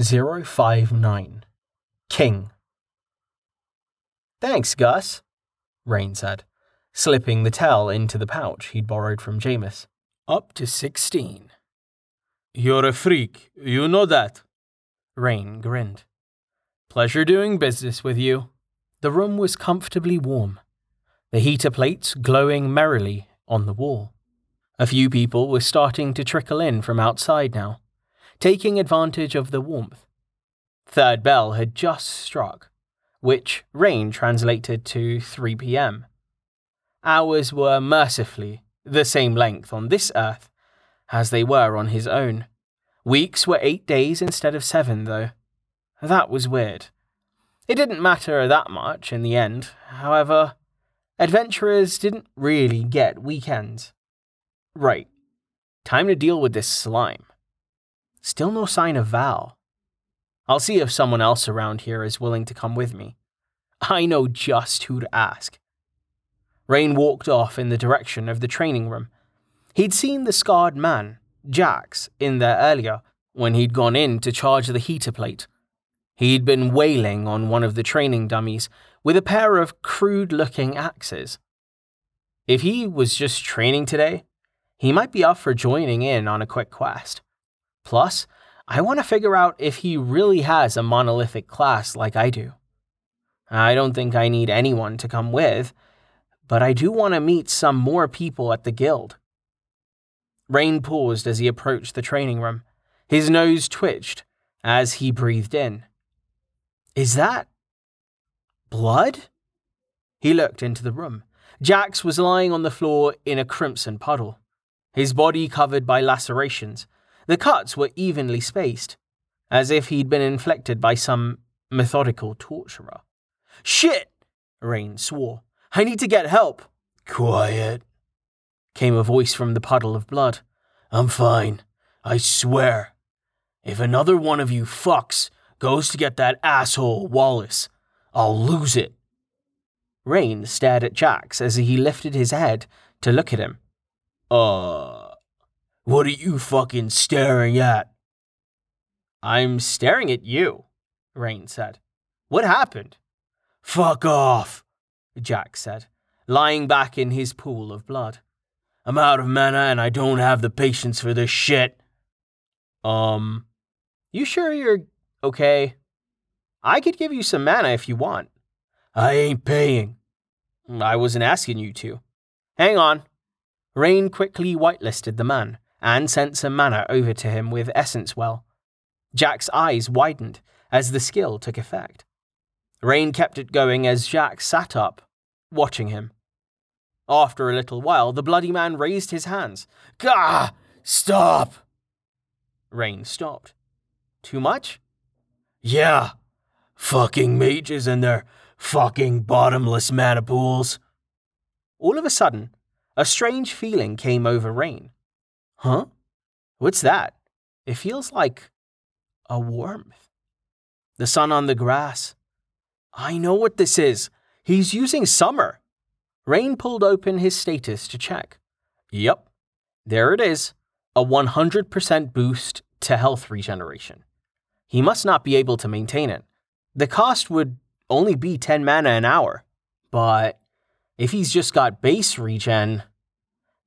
059 King. Thanks, Gus, Rain said, slipping the tell into the pouch he'd borrowed from Jameis. Up to 16. You're a freak, you know that. Rain grinned. Pleasure doing business with you. The room was comfortably warm, the heater plates glowing merrily on the wall. A few people were starting to trickle in from outside now, taking advantage of the warmth. Third bell had just struck, which Rain translated to 3 p.m. Hours were mercifully the same length on this earth as they were on his own. Weeks were eight days instead of seven, though. That was weird. It didn't matter that much in the end, however. Adventurers didn't really get weekends. Right. Time to deal with this slime. Still no sign of Val. I'll see if someone else around here is willing to come with me. I know just who to ask. Rain walked off in the direction of the training room. He'd seen the scarred man, Jax, in there earlier when he'd gone in to charge the heater plate. He'd been wailing on one of the training dummies with a pair of crude looking axes. If he was just training today, he might be up for joining in on a quick quest. Plus, I want to figure out if he really has a monolithic class like I do. I don't think I need anyone to come with, but I do want to meet some more people at the guild. Rain paused as he approached the training room. His nose twitched as he breathed in. Is that blood? He looked into the room. Jax was lying on the floor in a crimson puddle his body covered by lacerations. The cuts were evenly spaced, as if he'd been inflicted by some methodical torturer. Shit! Rain swore. I need to get help. Quiet, came a voice from the puddle of blood. I'm fine. I swear. If another one of you fucks goes to get that asshole Wallace, I'll lose it. Rain stared at Jax as he lifted his head to look at him. Uh, what are you fucking staring at? I'm staring at you, Rain said. What happened? Fuck off, Jax said, lying back in his pool of blood. I'm out of mana and I don't have the patience for this shit. Um, you sure you're okay? I could give you some mana if you want. I ain't paying. I wasn't asking you to. Hang on, Rain quickly whitelisted the man and sent some mana over to him with Essence Well. Jax's eyes widened as the skill took effect. Rain kept it going as Jack sat up, watching him. After a little while, the bloody man raised his hands. Gah! Stop! Rain stopped. Too much? Yeah. Fucking mages and their fucking bottomless mana pools. All of a sudden, a strange feeling came over Rain. Huh? What's that? It feels like a warmth. The sun on the grass. I know what this is. He's using summer. Rain pulled open his status to check. Yep, there it is. A 100% boost to health regeneration. He must not be able to maintain it. The cost would only be 10 mana an hour. But if he's just got base regen,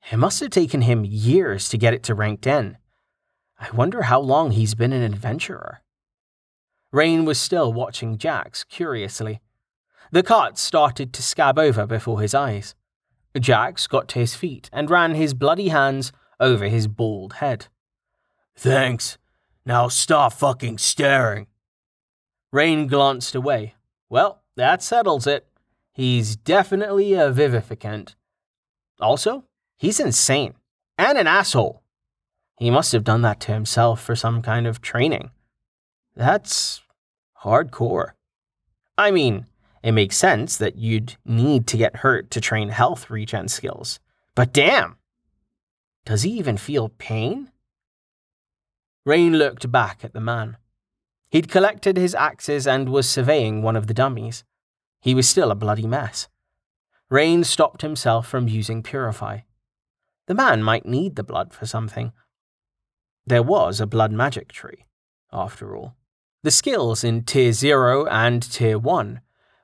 it must have taken him years to get it to rank 10. I wonder how long he's been an adventurer. Rain was still watching Jax curiously. The cart started to scab over before his eyes. Jax got to his feet and ran his bloody hands over his bald head. Thanks. Now stop fucking staring. Rain glanced away. Well, that settles it. He's definitely a vivificant. Also, he's insane and an asshole. He must have done that to himself for some kind of training. That's hardcore. I mean, it makes sense that you'd need to get hurt to train health regen skills. But damn! Does he even feel pain? Rain looked back at the man. He'd collected his axes and was surveying one of the dummies. He was still a bloody mess. Rain stopped himself from using Purify. The man might need the blood for something. There was a blood magic tree, after all. The skills in Tier 0 and Tier 1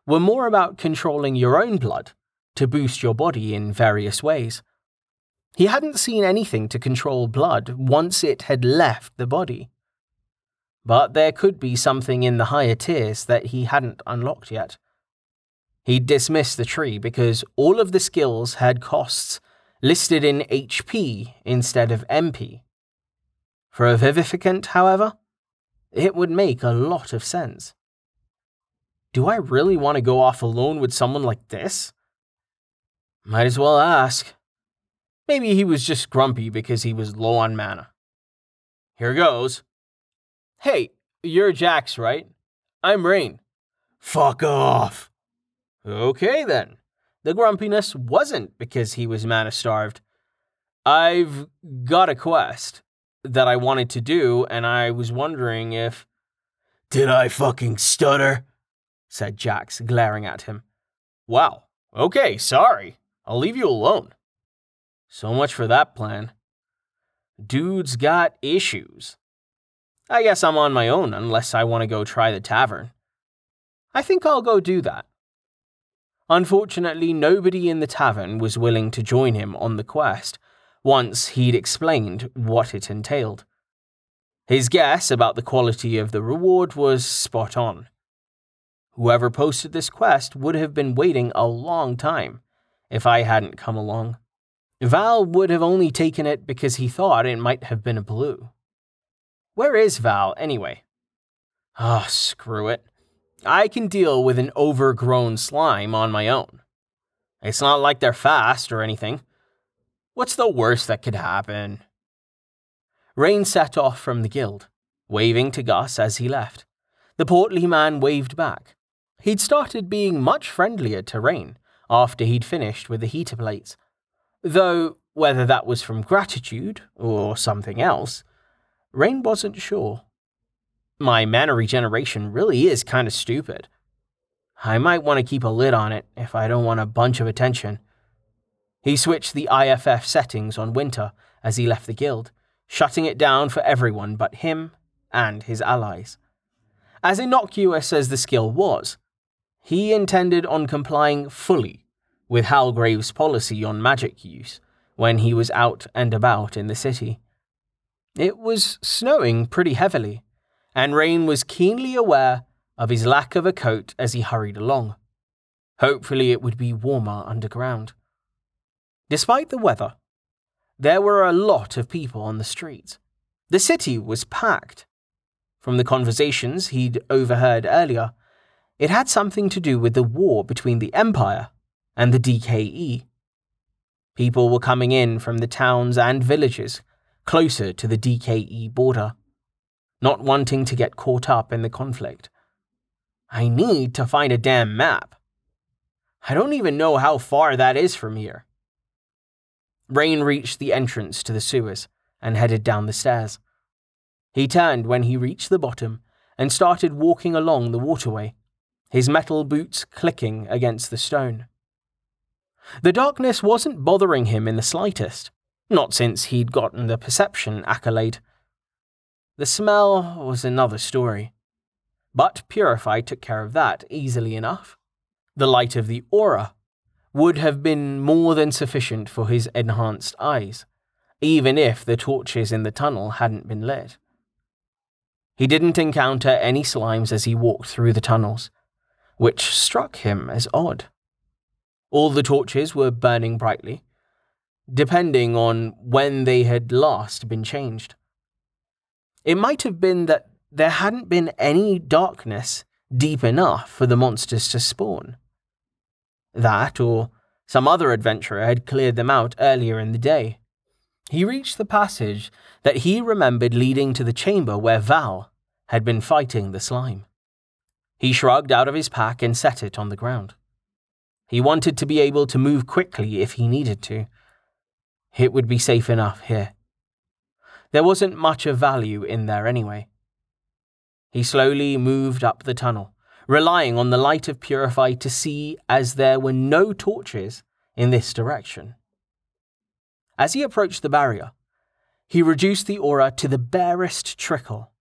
were more about controlling your own blood to boost your body in various ways. He hadn't seen anything to control blood once it had left the body. But there could be something in the higher tiers that he hadn't unlocked yet. He dismissed the tree because all of the skills had costs listed in HP instead of MP. For a Vivificant, however, it would make a lot of sense. Do I really want to go off alone with someone like this? Might as well ask. Maybe he was just grumpy because he was low on mana. Here goes. Hey, you're Jax, right? I'm Rain. Fuck off. Okay then. The grumpiness wasn't because he was mana starved. I've got a quest that I wanted to do, and I was wondering if. Did I fucking stutter? said Jax, glaring at him. Wow. Okay, sorry. I'll leave you alone. So much for that plan. Dude's got issues. I guess I'm on my own unless I want to go try the tavern. I think I'll go do that. Unfortunately, nobody in the tavern was willing to join him on the quest once he'd explained what it entailed. His guess about the quality of the reward was spot on. Whoever posted this quest would have been waiting a long time if I hadn't come along. Val would have only taken it because he thought it might have been a blue. Where is Val, anyway? Ah, oh, screw it. I can deal with an overgrown slime on my own. It's not like they're fast or anything. What's the worst that could happen? Rain set off from the guild, waving to Gus as he left. The portly man waved back. He'd started being much friendlier to Rain after he'd finished with the heater plates Though whether that was from gratitude or something else, Rain wasn't sure. My mana regeneration really is kind of stupid. I might want to keep a lid on it if I don't want a bunch of attention. He switched the IFF settings on Winter as he left the guild, shutting it down for everyone but him and his allies. As innocuous as the skill was, he intended on complying fully with Halgrave's policy on magic use when he was out and about in the city. It was snowing pretty heavily, and Rain was keenly aware of his lack of a coat as he hurried along. Hopefully, it would be warmer underground. Despite the weather, there were a lot of people on the streets. The city was packed. From the conversations he'd overheard earlier, it had something to do with the war between the Empire and the DKE. People were coming in from the towns and villages closer to the DKE border, not wanting to get caught up in the conflict. I need to find a damn map. I don't even know how far that is from here. Rain reached the entrance to the sewers and headed down the stairs. He turned when he reached the bottom and started walking along the waterway, his metal boots clicking against the stone. The darkness wasn't bothering him in the slightest, not since he'd gotten the perception accolade. The smell was another story. But Purify took care of that easily enough. The light of the aura would have been more than sufficient for his enhanced eyes, even if the torches in the tunnel hadn't been lit. He didn't encounter any slimes as he walked through the tunnels, which struck him as odd. All the torches were burning brightly, depending on when they had last been changed. It might have been that there hadn't been any darkness deep enough for the monsters to spawn. That, or some other adventurer had cleared them out earlier in the day. He reached the passage that he remembered leading to the chamber where Val had been fighting the slime. He shrugged out of his pack and set it on the ground. He wanted to be able to move quickly if he needed to. It would be safe enough here. There wasn't much of value in there anyway. He slowly moved up the tunnel, relying on the light of Purify to see as there were no torches in this direction. As he approached the barrier, he reduced the aura to the barest trickle.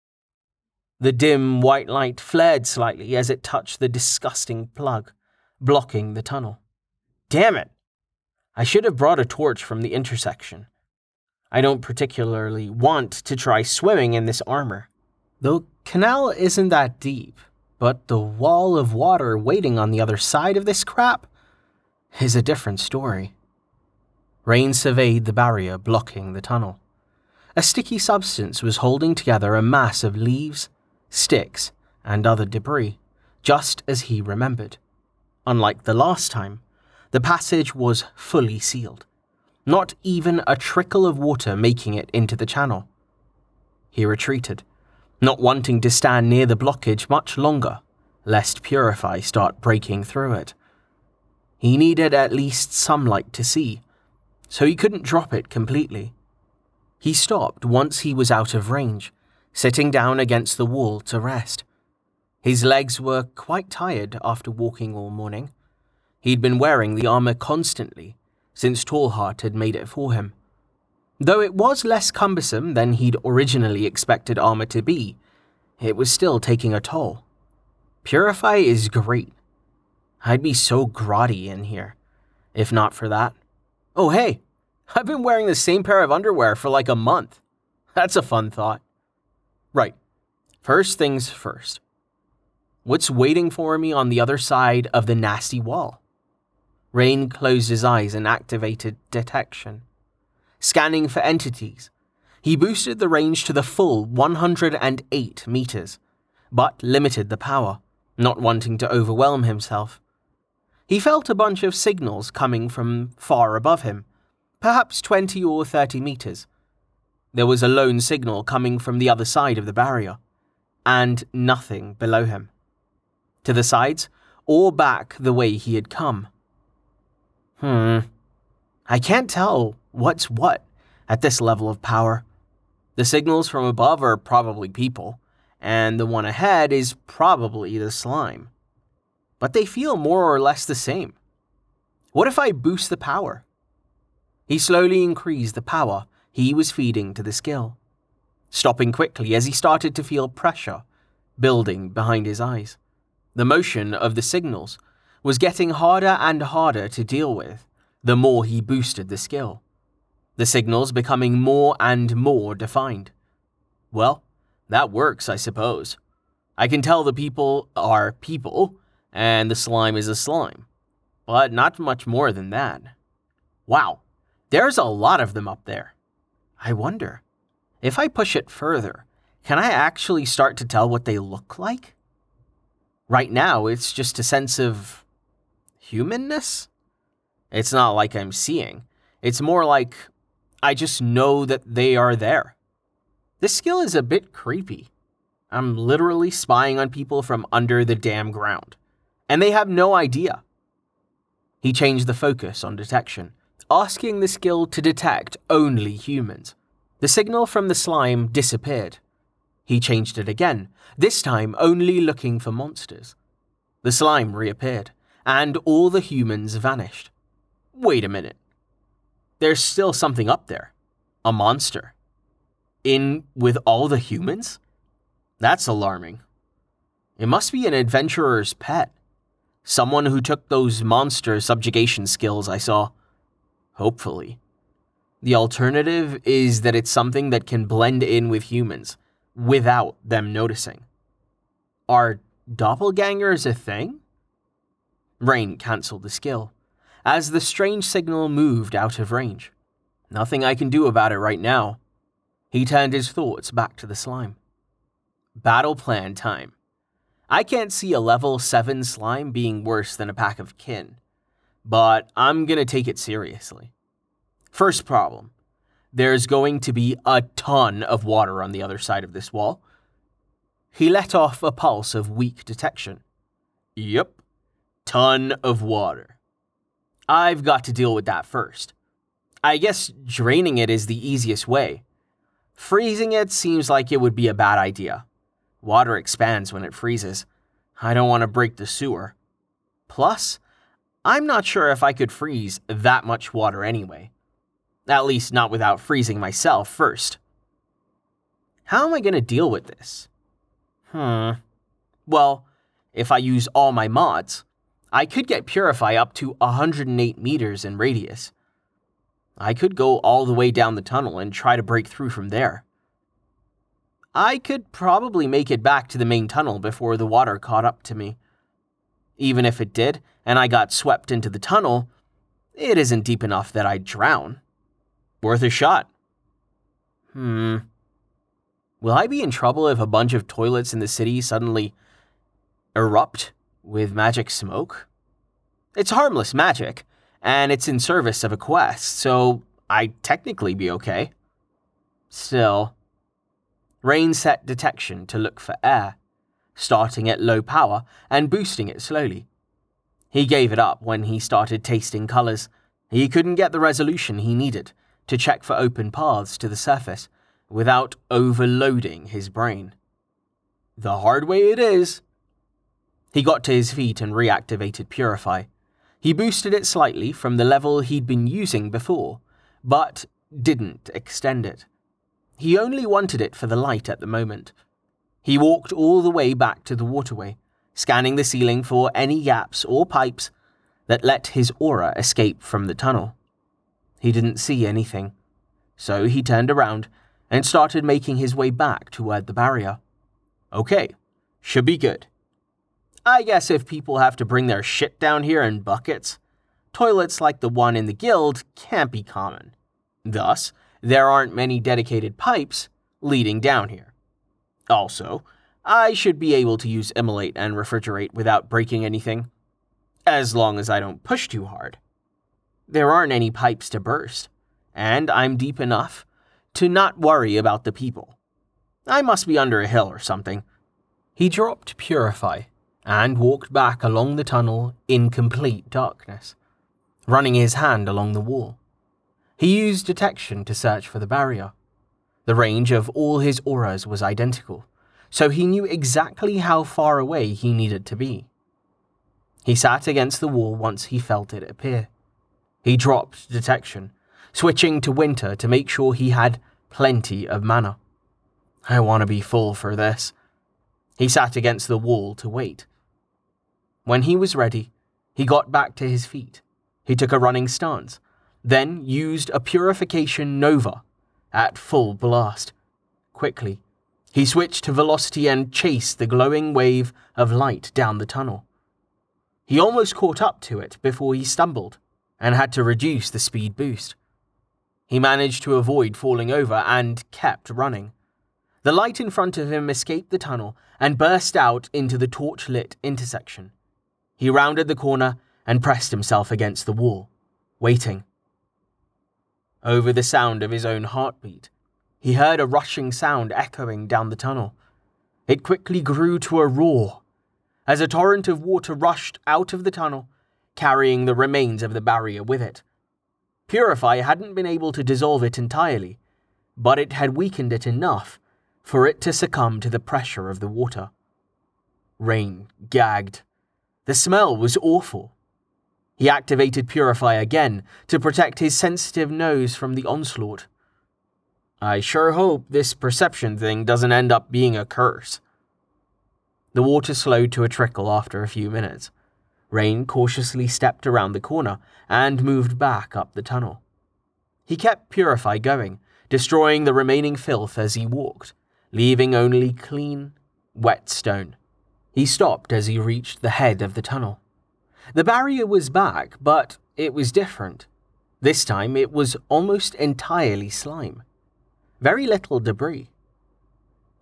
The dim white light flared slightly as it touched the disgusting plug, blocking the tunnel. Damn it! I should have brought a torch from the intersection. I don't particularly want to try swimming in this armor. The canal isn't that deep, but the wall of water waiting on the other side of this crap is a different story. Rain surveyed the barrier blocking the tunnel. A sticky substance was holding together a mass of leaves, sticks, and other debris, just as he remembered. Unlike the last time, the passage was fully sealed, not even a trickle of water making it into the channel. He retreated, not wanting to stand near the blockage much longer, lest Purify start breaking through it. He needed at least some light to see, so he couldn't drop it completely. He stopped once he was out of range, sitting down against the wall to rest. His legs were quite tired after walking all morning. He'd been wearing the armor constantly since Tallheart had made it for him. Though it was less cumbersome than he'd originally expected armor to be, it was still taking a toll. Purify is great. I'd be so grotty in here, if not for that. Oh, hey, I've been wearing the same pair of underwear for like a month. That's a fun thought. Right. First things first. What's waiting for me on the other side of the nasty wall? Rain closed his eyes and activated detection scanning for entities. He boosted the range to the full 108 meters, but limited the power, not wanting to overwhelm himself. He felt a bunch of signals coming from far above him, perhaps 20 or 30 meters. There was a lone signal coming from the other side of the barrier, and nothing below him. To the sides, or back the way he had come. Hmm. I can't tell what's what at this level of power. The signals from above are probably people, and the one ahead is probably the slime. But they feel more or less the same. What if I boost the power? He slowly increased the power he was feeding to the skill, stopping quickly as he started to feel pressure building behind his eyes. The motion of the signals was getting harder and harder to deal with the more he boosted the skill the signals becoming more and more defined. Well, that works, I suppose. I can tell the people are people, and the slime is a slime. But not much more than that. Wow, there's a lot of them up there. I wonder, if I push it further, can I actually start to tell what they look like? Right now, it's just a sense of humanness. It's not like I'm seeing, it's more like I just know that they are there. This skill is a bit creepy. I'm literally spying on people from under the damn ground, and they have no idea. He changed the focus on detection, asking the skill to detect only humans. The signal from the slime disappeared. He changed it again, this time only looking for monsters. The slime reappeared, and all the humans vanished. Wait a minute there's still something up there a monster. In with all the humans? That's alarming. It must be an adventurer's pet. Someone who took those monster subjugation skills I saw. Hopefully. The alternative is that it's something that can blend in with humans without them noticing. Are doppelgangers a thing? Rain cancelled the skill as the strange signal moved out of range. Nothing I can do about it right now. He turned his thoughts back to the slime. Battle plan time. I can't see a level 7 slime being worse than a pack of kin, but I'm gonna take it seriously. First problem there's going to be a ton of water on the other side of this wall. He let off a pulse of weak detection. Yep, ton of water. I've got to deal with that first. I guess draining it is the easiest way. Freezing it seems like it would be a bad idea. Water expands when it freezes. I don't want to break the sewer. Plus, I'm not sure if I could freeze that much water anyway. At least not without freezing myself first. How am I going to deal with this? Hmm. Well, if I use all my mods, I could get Purify up to 108 meters in radius. I could go all the way down the tunnel and try to break through from there. I could probably make it back to the main tunnel before the water caught up to me. Even if it did, and I got swept into the tunnel, it isn't deep enough that I'd drown. Worth a shot. Hmm. Will I be in trouble if a bunch of toilets in the city suddenly erupt with magic smoke? It's harmless magic, and it's in service of a quest, so I'd technically be okay. Still, Rain set detection to look for air, starting at low power and boosting it slowly. He gave it up when he started tasting colours. He couldn't get the resolution he needed to check for open paths to the surface without overloading his brain. The hard way it is. He got to his feet and reactivated Purify. He boosted it slightly from the level he'd been using before, but didn't extend it. He only wanted it for the light at the moment. He walked all the way back to the waterway, scanning the ceiling for any gaps or pipes that let his aura escape from the tunnel. He didn't see anything, so he turned around and started making his way back toward the barrier. Okay, should be good. I guess if people have to bring their shit down here in buckets, toilets like the one in the guild can't be common. Thus, there aren't many dedicated pipes leading down here. Also, I should be able to use immolate and refrigerate without breaking anything, as long as I don't push too hard. There aren't any pipes to burst, and I'm deep enough to not worry about the people. I must be under a hill or something. He dropped Purify and walked back along the tunnel in complete darkness, running his hand along the wall. He used detection to search for the barrier. The range of all his auras was identical, so he knew exactly how far away he needed to be. He sat against the wall once he felt it appear. He dropped detection switching to winter to make sure he had plenty of mana. I want to be full for this. He sat against the wall to wait. When he was ready, he got back to his feet. He took a running stance, then used a purification nova at full blast. Quickly, he switched to velocity and chased the glowing wave of light down the tunnel. He almost caught up to it before he stumbled and had to reduce the speed boost. He managed to avoid falling over and kept running. The light in front of him escaped the tunnel and burst out into the torch lit intersection. He rounded the corner and pressed himself against the wall, waiting. Over the sound of his own heartbeat, he heard a rushing sound echoing down the tunnel. It quickly grew to a roar as a torrent of water rushed out of the tunnel, carrying the remains of the barrier with it. Purify hadn't been able to dissolve it entirely, but it had weakened it enough for it to succumb to the pressure of the water. Rain gagged. The smell was awful. He activated Purify again to protect his sensitive nose from the onslaught. I sure hope this perception thing doesn't end up being a curse. The water slowed to a trickle after a few minutes. Rain cautiously stepped around the corner and moved back up the tunnel. He kept Purify going, destroying the remaining filth as he walked, leaving only clean, wet stone. He stopped as he reached the head of the tunnel. The barrier was back, but it was different. This time it was almost entirely slime. Very little debris.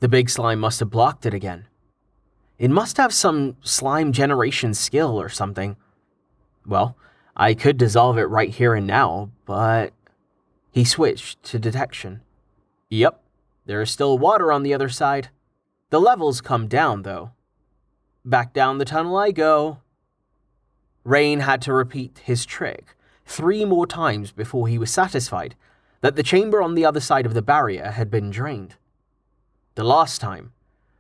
The big slime must have blocked it again. It must have some slime generation skill or something. Well, I could dissolve it right here and now, but. He switched to detection. Yep, there is still water on the other side. The levels come down, though. Back down the tunnel I go. Rain had to repeat his trick three more times before he was satisfied that the chamber on the other side of the barrier had been drained. The last time,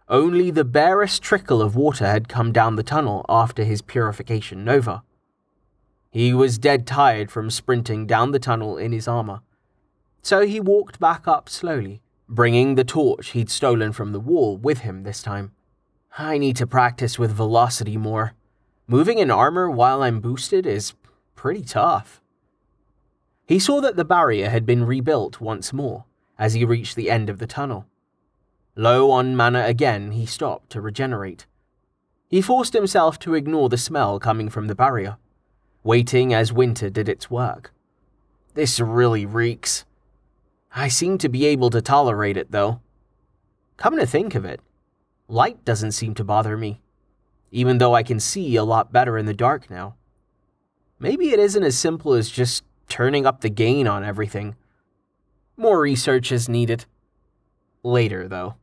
only the barest trickle of water had come down the tunnel after his purification nova. He was dead tired from sprinting down the tunnel in his armor, so he walked back up slowly, bringing the torch he'd stolen from the wall with him this time. I need to practice with velocity more. Moving in armor while I'm boosted is pretty tough. He saw that the barrier had been rebuilt once more as he reached the end of the tunnel. Low on mana again, he stopped to regenerate. He forced himself to ignore the smell coming from the barrier, waiting as winter did its work. This really reeks. I seem to be able to tolerate it, though. Come to think of it, light doesn't seem to bother me, even though I can see a lot better in the dark now. Maybe it isn't as simple as just turning up the gain on everything. More research is needed. Later, though.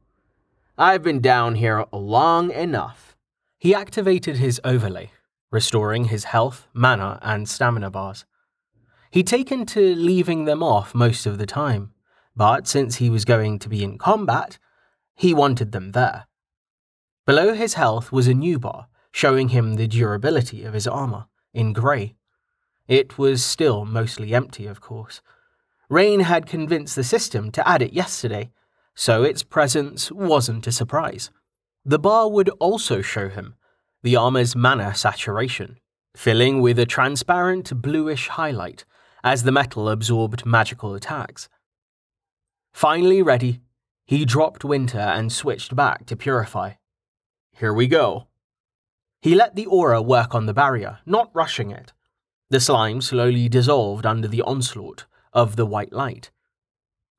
I've been down here long enough. He activated his overlay, restoring his health, mana, and stamina bars. He'd taken to leaving them off most of the time, but since he was going to be in combat, he wanted them there. Below his health was a new bar, showing him the durability of his armor, in grey. It was still mostly empty, of course. Rain had convinced the system to add it yesterday, so its presence wasn't a surprise. The bar would also show him the armor's mana saturation, filling with a transparent bluish highlight as the metal absorbed magical attacks. Finally ready, he dropped Winter and switched back to Purify. Here we go. He let the aura work on the barrier, not rushing it. The slime slowly dissolved under the onslaught of the white light.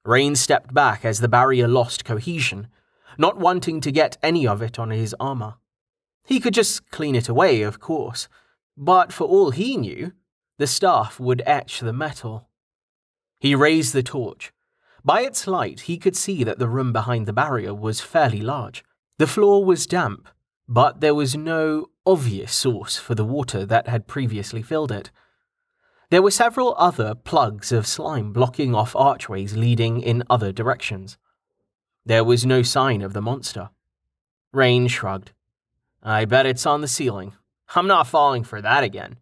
Rain stepped back as the barrier lost cohesion, not wanting to get any of it on his armor. He could just clean it away, of course, but for all he knew, the staff would etch the metal. He raised the torch. By its light, he could see that the room behind the barrier was fairly large. The floor was damp, but there was no obvious source for the water that had previously filled it. There were several other plugs of slime blocking off archways leading in other directions. There was no sign of the monster. Rain shrugged. I bet it's on the ceiling. I'm not falling for that again.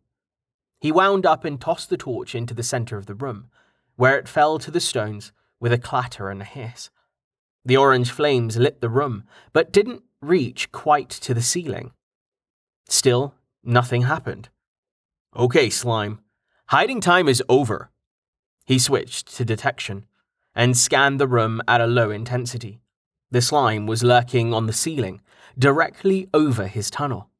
He wound up and tossed the torch into the center of the room, where it fell to the stones with a clatter and a hiss. The orange flames lit the room, but didn't reach quite to the ceiling. Still, nothing happened. Okay, Slime. Hiding time is over. He switched to detection and scanned the room at a low intensity. The slime was lurking on the ceiling, directly over his tunnel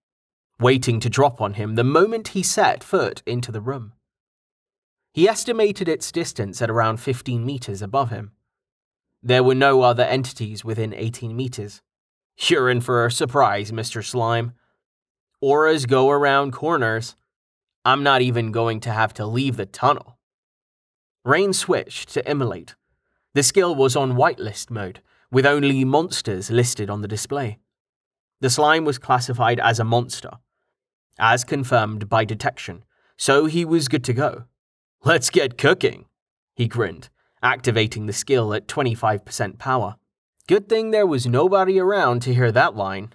waiting to drop on him the moment he set foot into the room. He estimated its distance at around 15 meters above him. There were no other entities within 18 meters. You're in for a surprise, Mr. Slime. Auras go around corners. I'm not even going to have to leave the tunnel. Rain switched to Immolate. The skill was on whitelist mode, with only monsters listed on the display. The slime was classified as a monster, as confirmed by detection, so he was good to go. Let's get cooking, he grinned, activating the skill at 25% power. Good thing there was nobody around to hear that line.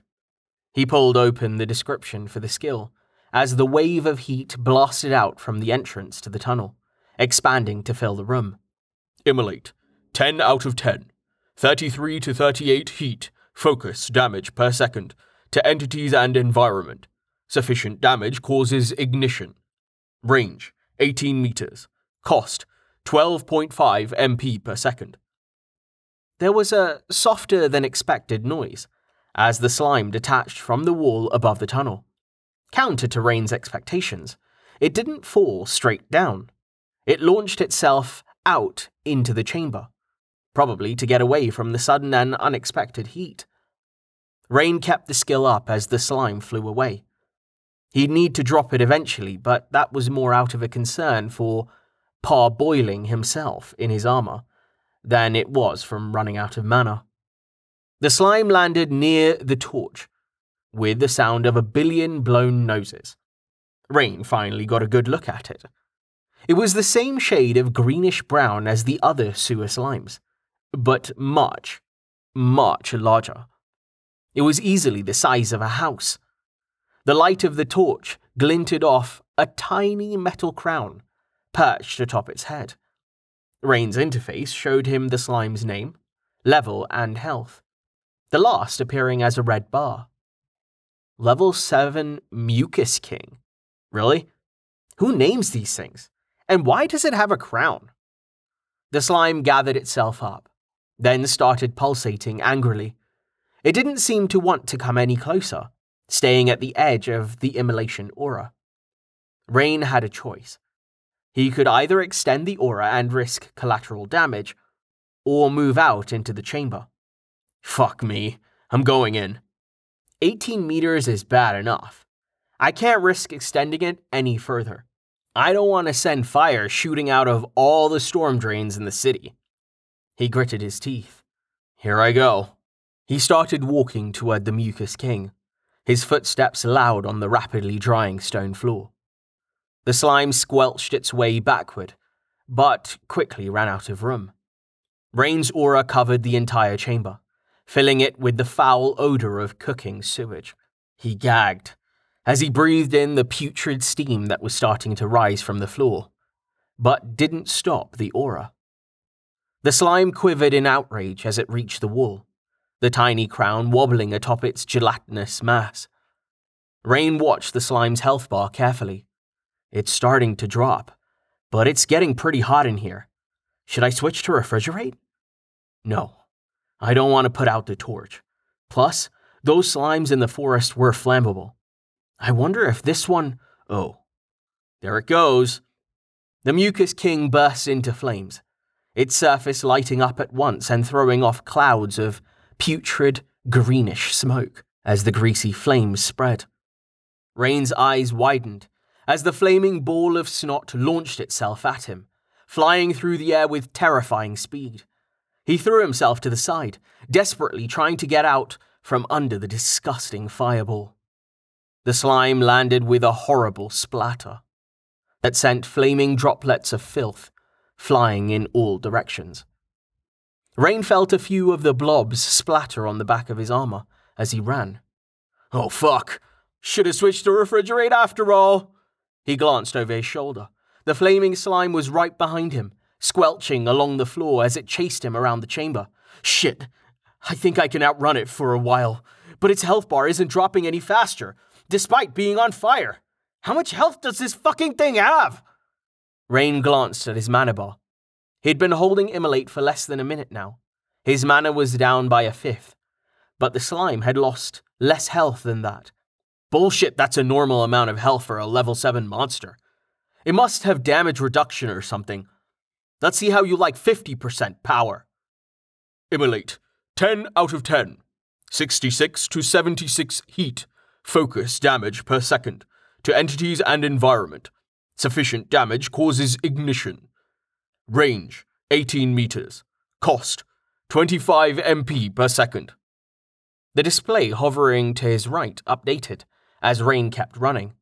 He pulled open the description for the skill as the wave of heat blasted out from the entrance to the tunnel, expanding to fill the room. Immolate, 10 out of 10. 33 to 38 heat, focus, damage per second, to entities and environment. Sufficient damage causes ignition. Range 18 meters. Cost 12.5 MP per second. There was a softer than expected noise as the slime detached from the wall above the tunnel. Counter to Rain's expectations, it didn't fall straight down. It launched itself out into the chamber, probably to get away from the sudden and unexpected heat. Rain kept the skill up as the slime flew away. He'd need to drop it eventually, but that was more out of a concern for parboiling himself in his armor than it was from running out of mana. The slime landed near the torch, with the sound of a billion blown noses. Rain finally got a good look at it. It was the same shade of greenish brown as the other sewer slimes, but much, much larger. It was easily the size of a house. The light of the torch glinted off a tiny metal crown perched atop its head. Rain's interface showed him the slime's name, level, and health, the last appearing as a red bar. Level 7 Mucus King. Really? Who names these things? And why does it have a crown? The slime gathered itself up, then started pulsating angrily. It didn't seem to want to come any closer, staying at the edge of the immolation aura. Rain had a choice. He could either extend the aura and risk collateral damage, or move out into the chamber. Fuck me, I'm going in. 18 meters is bad enough. I can't risk extending it any further. I don't want to send fire shooting out of all the storm drains in the city. He gritted his teeth. Here I go. He started walking toward the Mucus King, his footsteps loud on the rapidly drying stone floor. The slime squelched its way backward, but quickly ran out of room. Rain's aura covered the entire chamber, filling it with the foul odor of cooking sewage. He gagged as he breathed in the putrid steam that was starting to rise from the floor, but didn't stop the aura. The slime quivered in outrage as it reached the wall, the tiny crown wobbling atop its gelatinous mass. Rain watched the slime's health bar carefully, it's starting to drop, but it's getting pretty hot in here. Should I switch to refrigerate? No, I don't want to put out the torch. Plus, those slimes in the forest were flammable. I wonder if this one. Oh, there it goes. The Mucus King bursts into flames, its surface lighting up at once and throwing off clouds of putrid, greenish smoke as the greasy flames spread. Rain's eyes widened as the flaming ball of snot launched itself at him, flying through the air with terrifying speed. He threw himself to the side, desperately trying to get out from under the disgusting fireball. The slime landed with a horrible splatter that sent flaming droplets of filth flying in all directions. Rain felt a few of the blobs splatter on the back of his armor as he ran. Oh fuck! Should have switched to refrigerate after all! He glanced over his shoulder. The flaming slime was right behind him, squelching along the floor as it chased him around the chamber. Shit, I think I can outrun it for a while, but its health bar isn't dropping any faster, despite being on fire. How much health does this fucking thing have? Rain glanced at his mana bar. He'd been holding Immolate for less than a minute now. His mana was down by a fifth, but the slime had lost less health than that. Bullshit, that's a normal amount of health for a level 7 monster. It must have damage reduction or something. Let's see how you like 50% power. Immolate, 10 out of 10. 66 to 76 heat, focus damage per second, to entities and environment. Sufficient damage causes ignition. Range, 18 meters. Cost, 25 MP per second. The display hovering to his right updated as rain kept running.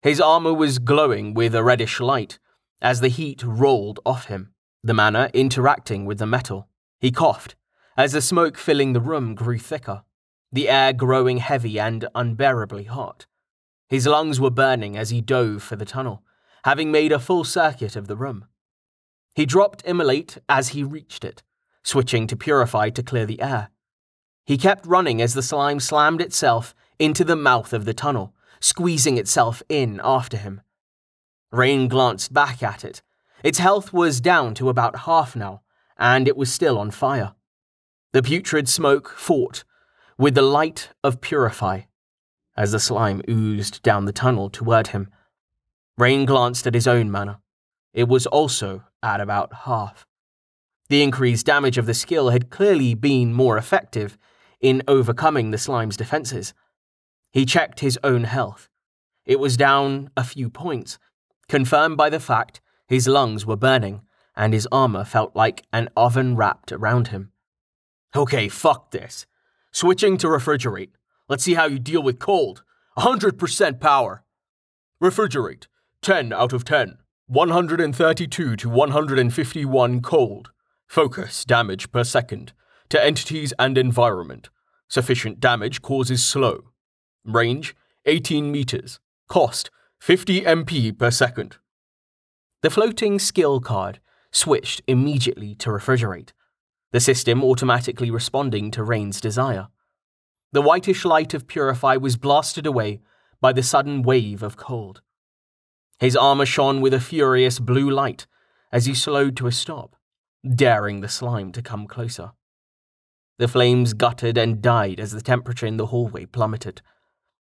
His armor was glowing with a reddish light as the heat rolled off him, the mana interacting with the metal. He coughed as the smoke filling the room grew thicker, the air growing heavy and unbearably hot. His lungs were burning as he dove for the tunnel, having made a full circuit of the room. He dropped Immolate as he reached it, switching to Purify to clear the air. He kept running as the slime slammed itself into the mouth of the tunnel, squeezing itself in after him. Rain glanced back at it. Its health was down to about half now, and it was still on fire. The putrid smoke fought with the light of Purify as the slime oozed down the tunnel toward him. Rain glanced at his own mana. It was also at about half. The increased damage of the skill had clearly been more effective in overcoming the slime's defenses. He checked his own health. It was down a few points, confirmed by the fact his lungs were burning and his armor felt like an oven wrapped around him. Okay, fuck this. Switching to refrigerate. Let's see how you deal with cold. 100% power. Refrigerate. 10 out of 10. 132 to 151 cold. Focus damage per second. To entities and environment. Sufficient damage causes slow. Range 18 meters. Cost 50 MP per second. The floating skill card switched immediately to refrigerate, the system automatically responding to Rain's desire. The whitish light of Purify was blasted away by the sudden wave of cold. His armor shone with a furious blue light as he slowed to a stop, daring the slime to come closer. The flames guttered and died as the temperature in the hallway plummeted.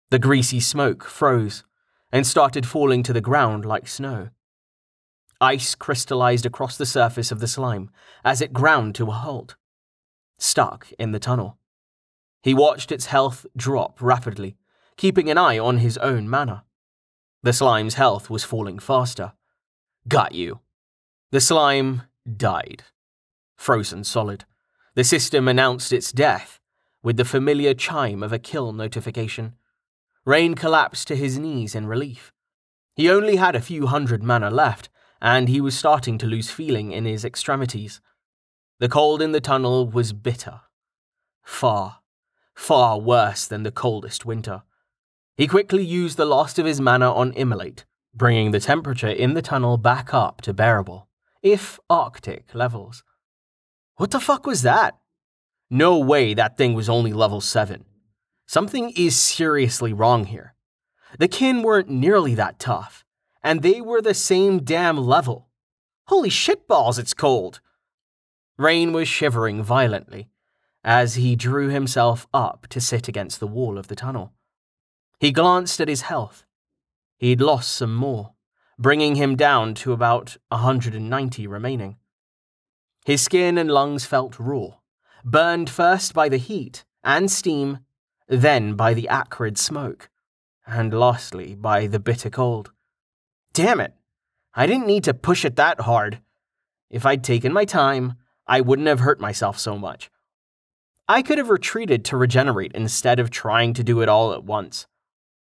The greasy smoke froze and started falling to the ground like snow. Ice crystallized across the surface of the slime as it ground to a halt, stuck in the tunnel. He watched its health drop rapidly, keeping an eye on his own mana. The slime's health was falling faster. Got you. The slime died, frozen solid. The system announced its death with the familiar chime of a kill notification. Rain collapsed to his knees in relief. He only had a few hundred mana left, and he was starting to lose feeling in his extremities. The cold in the tunnel was bitter. Far, far worse than the coldest winter. He quickly used the last of his mana on Immolate, bringing the temperature in the tunnel back up to bearable, if Arctic levels. What the fuck was that? No way that thing was only level 7. Something is seriously wrong here. The kin weren't nearly that tough, and they were the same damn level. Holy shitballs, it's cold! Rain was shivering violently as he drew himself up to sit against the wall of the tunnel. He glanced at his health. He'd lost some more, bringing him down to about 190 remaining. His skin and lungs felt raw, burned first by the heat and steam, then by the acrid smoke, and lastly by the bitter cold. Damn it! I didn't need to push it that hard. If I'd taken my time, I wouldn't have hurt myself so much. I could have retreated to regenerate instead of trying to do it all at once.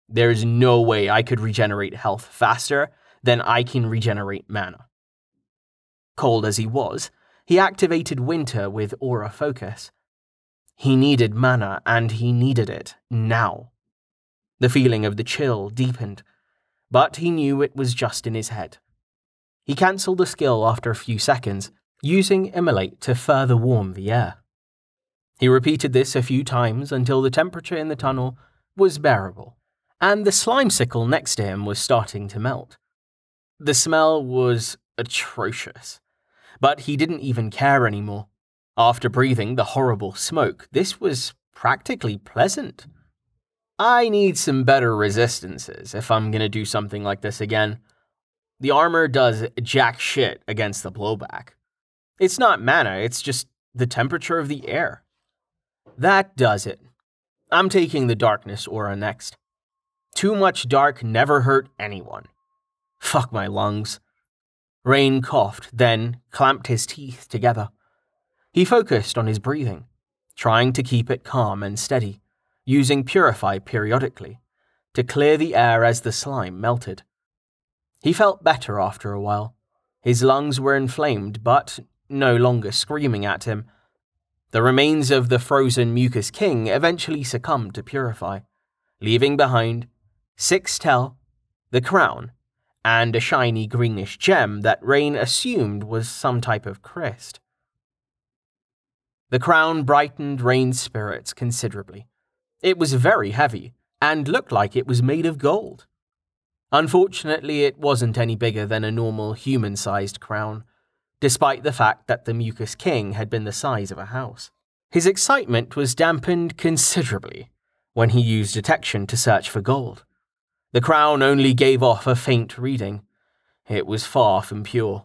There's no way I could regenerate health faster than I can regenerate mana. Cold as he was, he activated Winter with Aura Focus. He needed mana, and he needed it now. The feeling of the chill deepened, but he knew it was just in his head. He cancelled the skill after a few seconds, using Immolate to further warm the air. He repeated this a few times until the temperature in the tunnel was bearable and the slime sickle next to him was starting to melt. The smell was atrocious, but he didn't even care anymore. After breathing the horrible smoke, this was practically pleasant. I need some better resistances if I'm gonna do something like this again. The armor does jack shit against the blowback. It's not mana, it's just the temperature of the air. That does it. I'm taking the darkness aura next. Too much dark never hurt anyone. Fuck my lungs. Rain coughed, then clamped his teeth together. He focused on his breathing, trying to keep it calm and steady, using Purify periodically to clear the air as the slime melted. He felt better after a while. His lungs were inflamed, but no longer screaming at him. The remains of the frozen mucus king eventually succumbed to Purify, leaving behind six tell, the crown, and a shiny greenish gem that Rain assumed was some type of crest. The crown brightened Rain's spirits considerably. It was very heavy and looked like it was made of gold. Unfortunately, it wasn't any bigger than a normal human sized crown, despite the fact that the Mucus King had been the size of a house. His excitement was dampened considerably when he used detection to search for gold. The crown only gave off a faint reading. It was far from pure.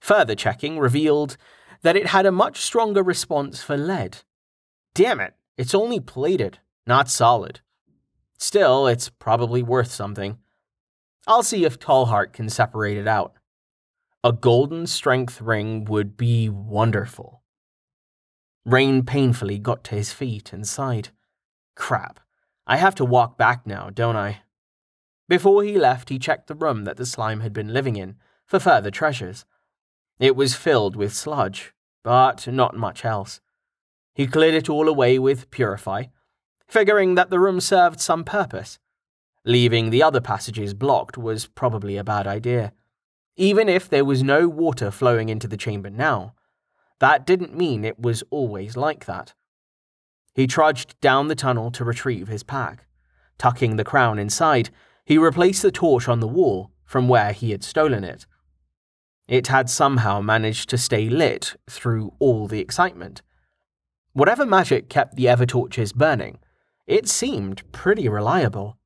Further checking revealed that it had a much stronger response for lead. Damn it, it's only plated, not solid. Still, it's probably worth something. I'll see if Tallheart can separate it out. A golden strength ring would be wonderful. Rain painfully got to his feet and sighed. Crap. I have to walk back now, don't I? Before he left, he checked the room that the slime had been living in for further treasures. It was filled with sludge, but not much else. He cleared it all away with Purify, figuring that the room served some purpose. Leaving the other passages blocked was probably a bad idea. Even if there was no water flowing into the chamber now, that didn't mean it was always like that. He trudged down the tunnel to retrieve his pack. Tucking the crown inside, he replaced the torch on the wall from where he had stolen it. It had somehow managed to stay lit through all the excitement. Whatever magic kept the Evertorches burning, it seemed pretty reliable.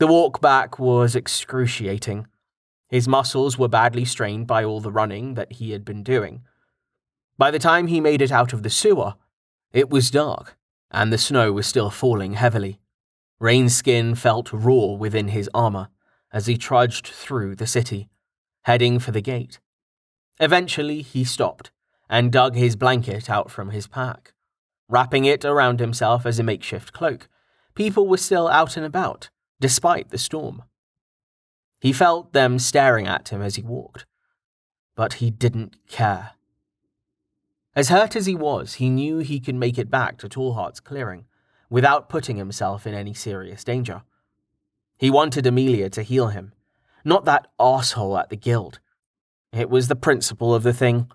The walk back was excruciating. His muscles were badly strained by all the running that he had been doing. By the time he made it out of the sewer, it was dark, and the snow was still falling heavily. Rain's skin felt raw within his armor as he trudged through the city, heading for the gate. Eventually, he stopped and dug his blanket out from his pack. Wrapping it around himself as a makeshift cloak, people were still out and about, despite the storm. He felt them staring at him as he walked, but he didn't care. As hurt as he was, he knew he could make it back to Tallheart's clearing without putting himself in any serious danger. He wanted Amelia to heal him, not that asshole at the guild. It was the principle of the thing.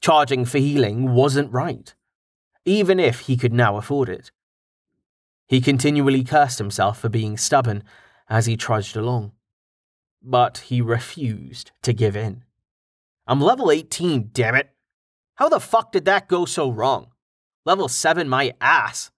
Charging for healing wasn't right, even if he could now afford it. He continually cursed himself for being stubborn as he trudged along. But he refused to give in. I'm level 18, damn it. How the fuck did that go so wrong? Level 7 my ass.